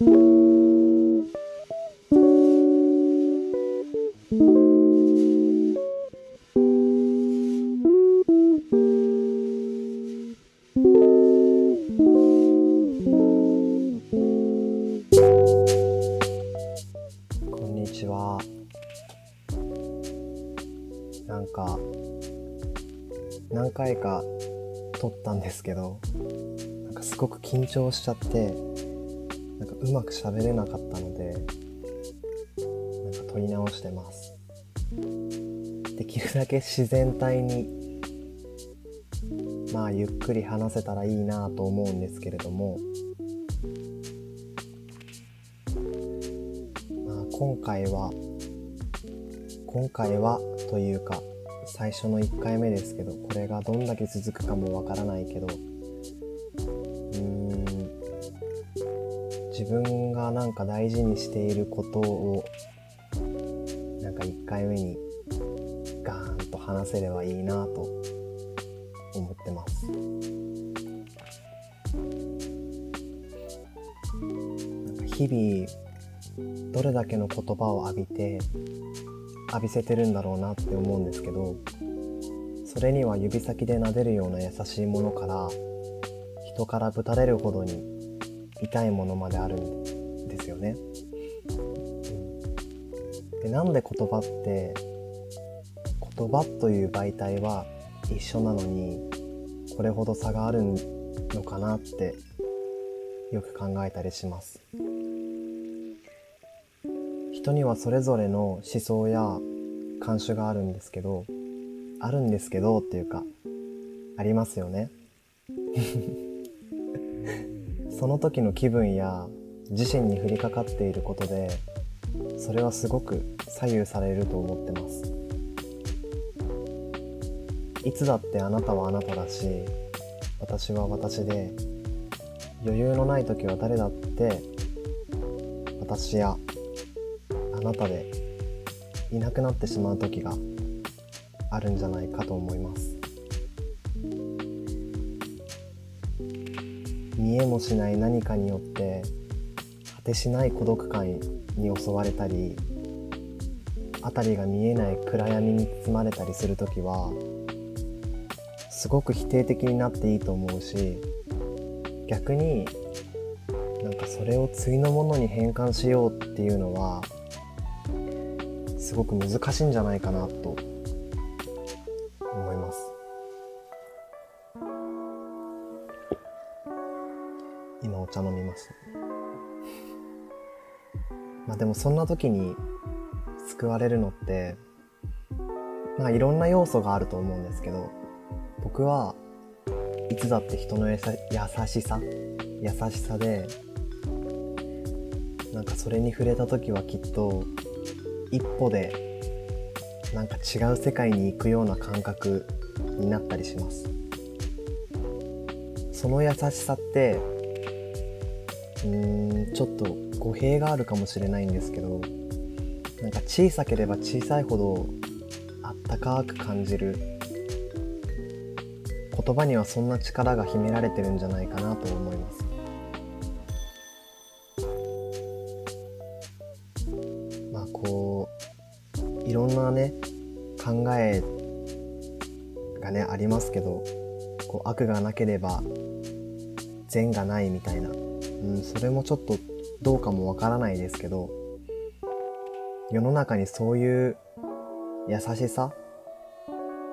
こんにちは。なんか、何回か撮ったんですけど、なんかすごく緊張しちゃって、なんかうまく喋れなかったので、なんか撮り直してます。できるだけ自然体に、まあゆっくり話せたらいいなと思うんですけれども、まあ、今回は今回はというか最初の1回目ですけどこれがどんだけ続くかもわからないけど自分がなんか大事にしていることをなんか1回目にガーンと話せればいいなと思ってます。なんか日々どれだけの言葉を浴びて浴びせてるんだろうなって思うんですけどそれには指先で撫でるような優しいものから人からぶたれるほどに痛いものまであるんですよね。でなんで言葉って言葉という媒体は一緒なのにこれほど差があるのかなってよく考えたりします。人にはそれぞれの思想や慣習があるんですけどあるんですけどっていうかありますよねその時の気分や自身に降りかかっていることでそれはすごく左右されると思ってます。いつだってあなたはあなただし私は私で余裕のない時は誰だって私やあなたでいなくなってしまう時があるんじゃないかと思います。見えもしない何かによって果てしない孤独感に襲われたり辺りが見えない暗闇に包まれたりする時はすごく否定的になっていいと思うし逆になんかそれを次のものに変換しようっていうのはすごく難しいんじゃないかなと茶飲みましたまあでもそんな時に救われるのってまあいろんな要素があると思うんですけど僕はいつだって人のやさ優しさ優しさでなんかそれに触れた時はきっと一歩でなんか違う世界に行くような感覚になったりします。その優しさってうんちょっと語弊があるかもしれないんですけどなんか小さければ小さいほどあったかく感じる言葉にはそんな力が秘められてるんじゃないかなと思います。まあこういろんなね考えがねありますけどこう悪がなければ善がないみたいな、うん、それもちょっとどうかもわからないですけど世の中にそういう優しさ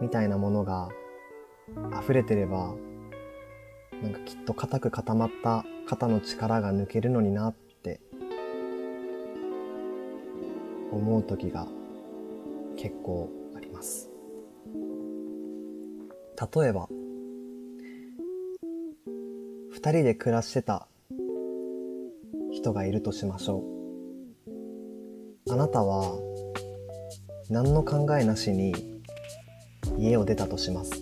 みたいなものが溢れてればなんかきっと固く固まった肩の力が抜けるのになって思う時が結構あります。例えば二人で暮らしてた人がいるとしましょう。あなたは何の考えなしに家を出たとします。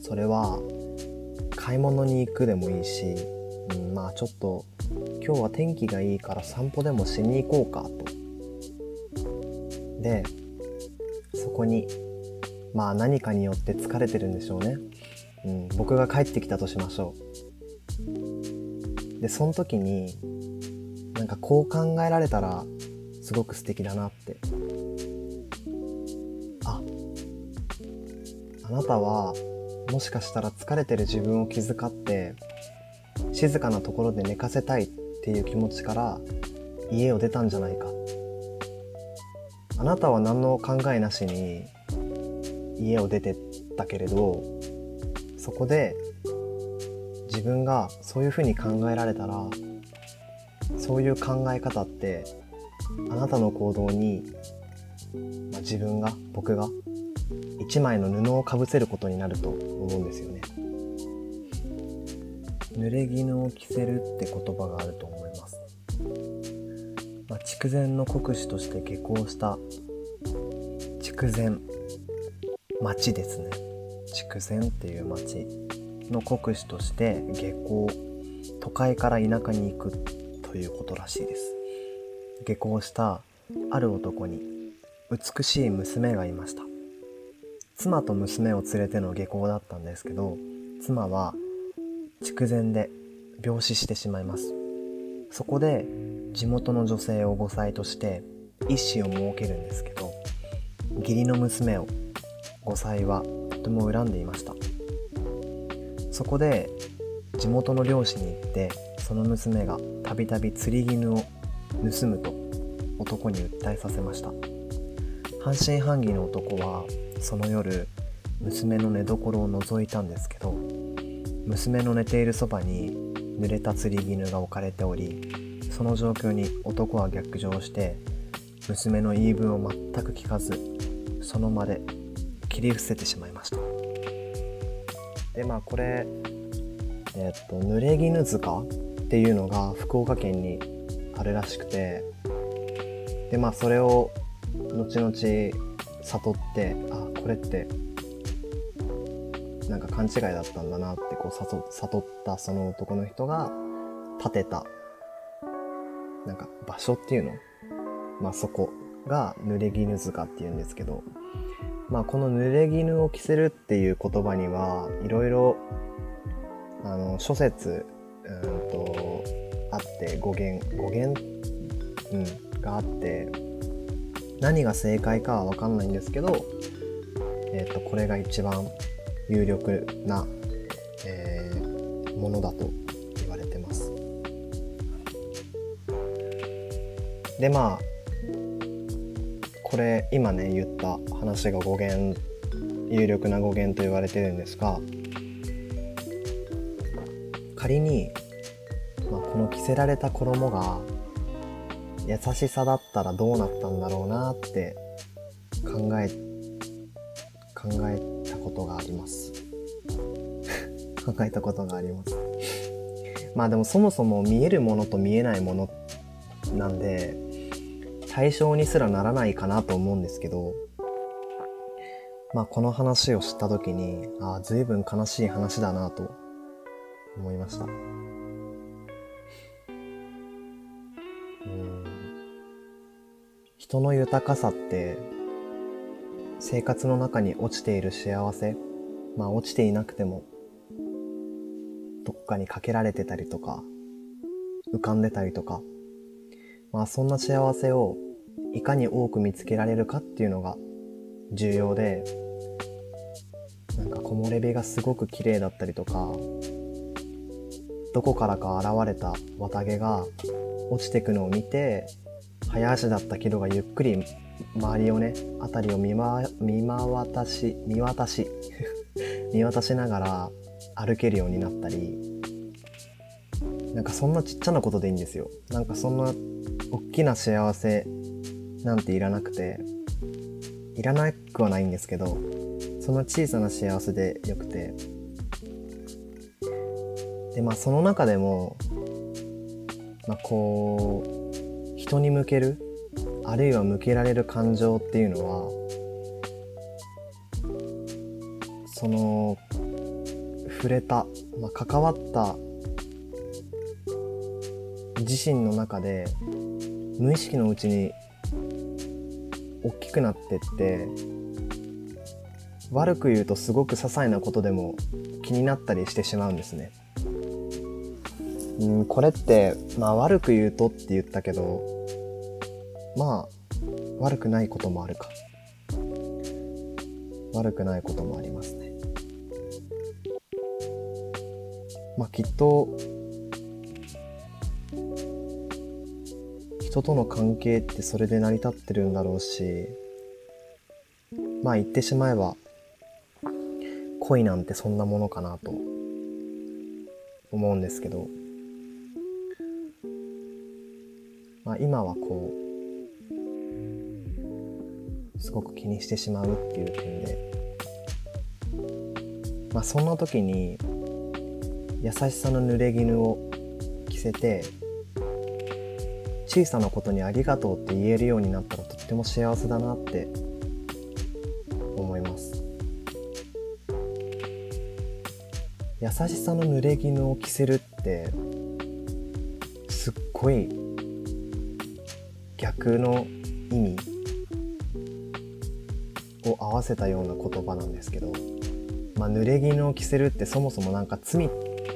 それは買い物に行くでもいいし、うん、まあちょっと今日は天気がいいから散歩でもしに行こうかと。でそこにまあ何かによって疲れてるんでしょうね、うん、僕が帰ってきたとしましょう。でその時になんかこう考えられたらすごく素敵だなって。ああなたはもしかしたら疲れてる自分を気遣って静かなところで寝かせたいっていう気持ちから家を出たんじゃないか。あなたは何の考えなしに家を出てったけれどそこで自分がそういうふうに考えられたらそういう考え方ってあなたの行動に、まあ、自分が僕が一枚の布をかぶせることになると思うんですよね。濡れ衣を着せるって言葉があると思います。まあ、筑前の国司として下校した筑前町ですね。筑前っていう町の国司として下校都会から田舎に行くということらしいです。下校したある男に美しい娘がいました。妻と娘を連れての下校だったんですけど妻は筑前で病死してしまいます。そこで地元の女性を後妻として一子を設けるんですけど義理の娘を後妻はとても恨んでいました。そこで地元の漁師に行ってその娘がたびたび釣り絹を盗むと男に訴えさせました。半信半疑の男はその夜娘の寝所を覗いたんですけど娘の寝ているそばに濡れた釣り絹が置かれておりその状況に男は逆上して娘の言い分を全く聞かずその場で切り伏せてしまいました。でまあこれえっと濡れ衣塚っていうのが福岡県にあるらしくてでまあそれを後々悟ってあこれってなんか勘違いだったんだなってこう悟ったその男の人が建てたなんか場所っていうの？まあそこが濡れ衣塚っていうんですけどまあこの濡れ衣を着せるっていう言葉にはいろいろあの諸説うんとあって語源語源、うん、があって何が正解かは分かんないんですけど、えーと、これが一番有力な、えー、ものだと言われてます。でまあこれ今ね言った話が語源有力な語源と言われてるんですが仮に、まあ、この着せられた衣が優しさだったらどうなったんだろうなって考え考えたことがあります。考えたことがあります。まあでもそもそも見えるものと見えないものなんで対象にすらならないかなと思うんですけどまあこの話を知った時にああ随分悲しい話だなと思いました。うん人の豊かさって生活の中に落ちている幸せまあ落ちていなくてもどっかにかけられてたりとか浮かんでたりとかまあそんな幸せをいかに多く見つけられるかっていうのが重要でなんか木漏れ日がすごく綺麗だったりとかどこからか現れた綿毛が落ちてくのを見て早足だったキロがゆっくり周りをね辺りを見,、ま、見渡し見渡し見渡しながら歩けるようになったりなんかそんなちっちゃなことでいいんですよ。なんかそんな大きな幸せなんていらなくていらなくはないんですけどその小さな幸せでよくてでまあその中でも、まあ、こう人に向けるあるいは向けられる感情っていうのはその触れた、まあ、関わった自身の中で無意識のうちに大きくなってって悪く言うとすごく些細なことでも気になったりしてしまうんですね。うん、これって、まあ悪く言うとって言ったけど、まあ、悪くないこともあるか。悪くないこともありますね。まあきっと、人との関係ってそれで成り立ってるんだろうし、まあ言ってしまえば、恋なんてそんなものかなと思うんですけど、まあ今はこう、すごく気にしてしまうっていう点で、まあそんな時に、優しさの濡れ衣を着せて、小さなことにありがとうって言えるようになったらとっても幸せだなって思います。優しさの濡れ衣を着せるってすっごい逆の意味を合わせたような言葉なんですけど、まあ、濡れ衣を着せるってそもそもなんか罪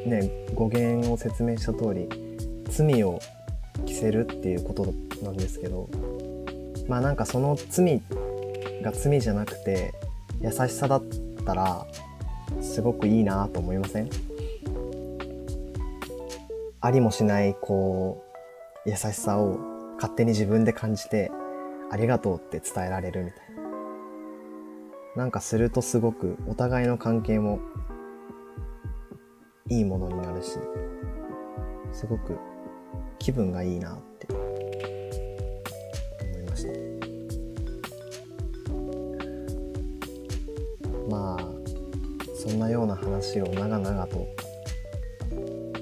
ね語源を説明した通り罪を着せるっていうことなんですけどまあなんかその罪が罪じゃなくて優しさだったらすごくいいなと思いません？ありもしないこう優しさを勝手に自分で感じてありがとうって伝えられるみたいな。なんかするとすごくお互いの関係もいいものになるしすごく気分がいいなって。思いました。まあそんなような話を長々と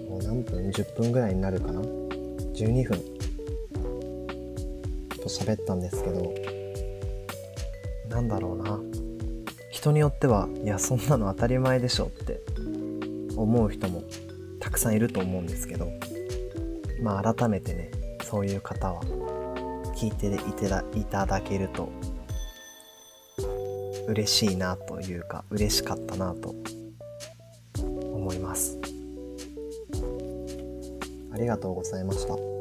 もう何分？10分ぐらいになるかな？12分。と喋ったんですけどなんだろうな人によってはいやそんなの当たり前でしょって思う人もたくさんいると思うんですけどまあ改めてねそういう方は聞いていたいただけると嬉しいなというか嬉しかったなと思いますありがとうございました。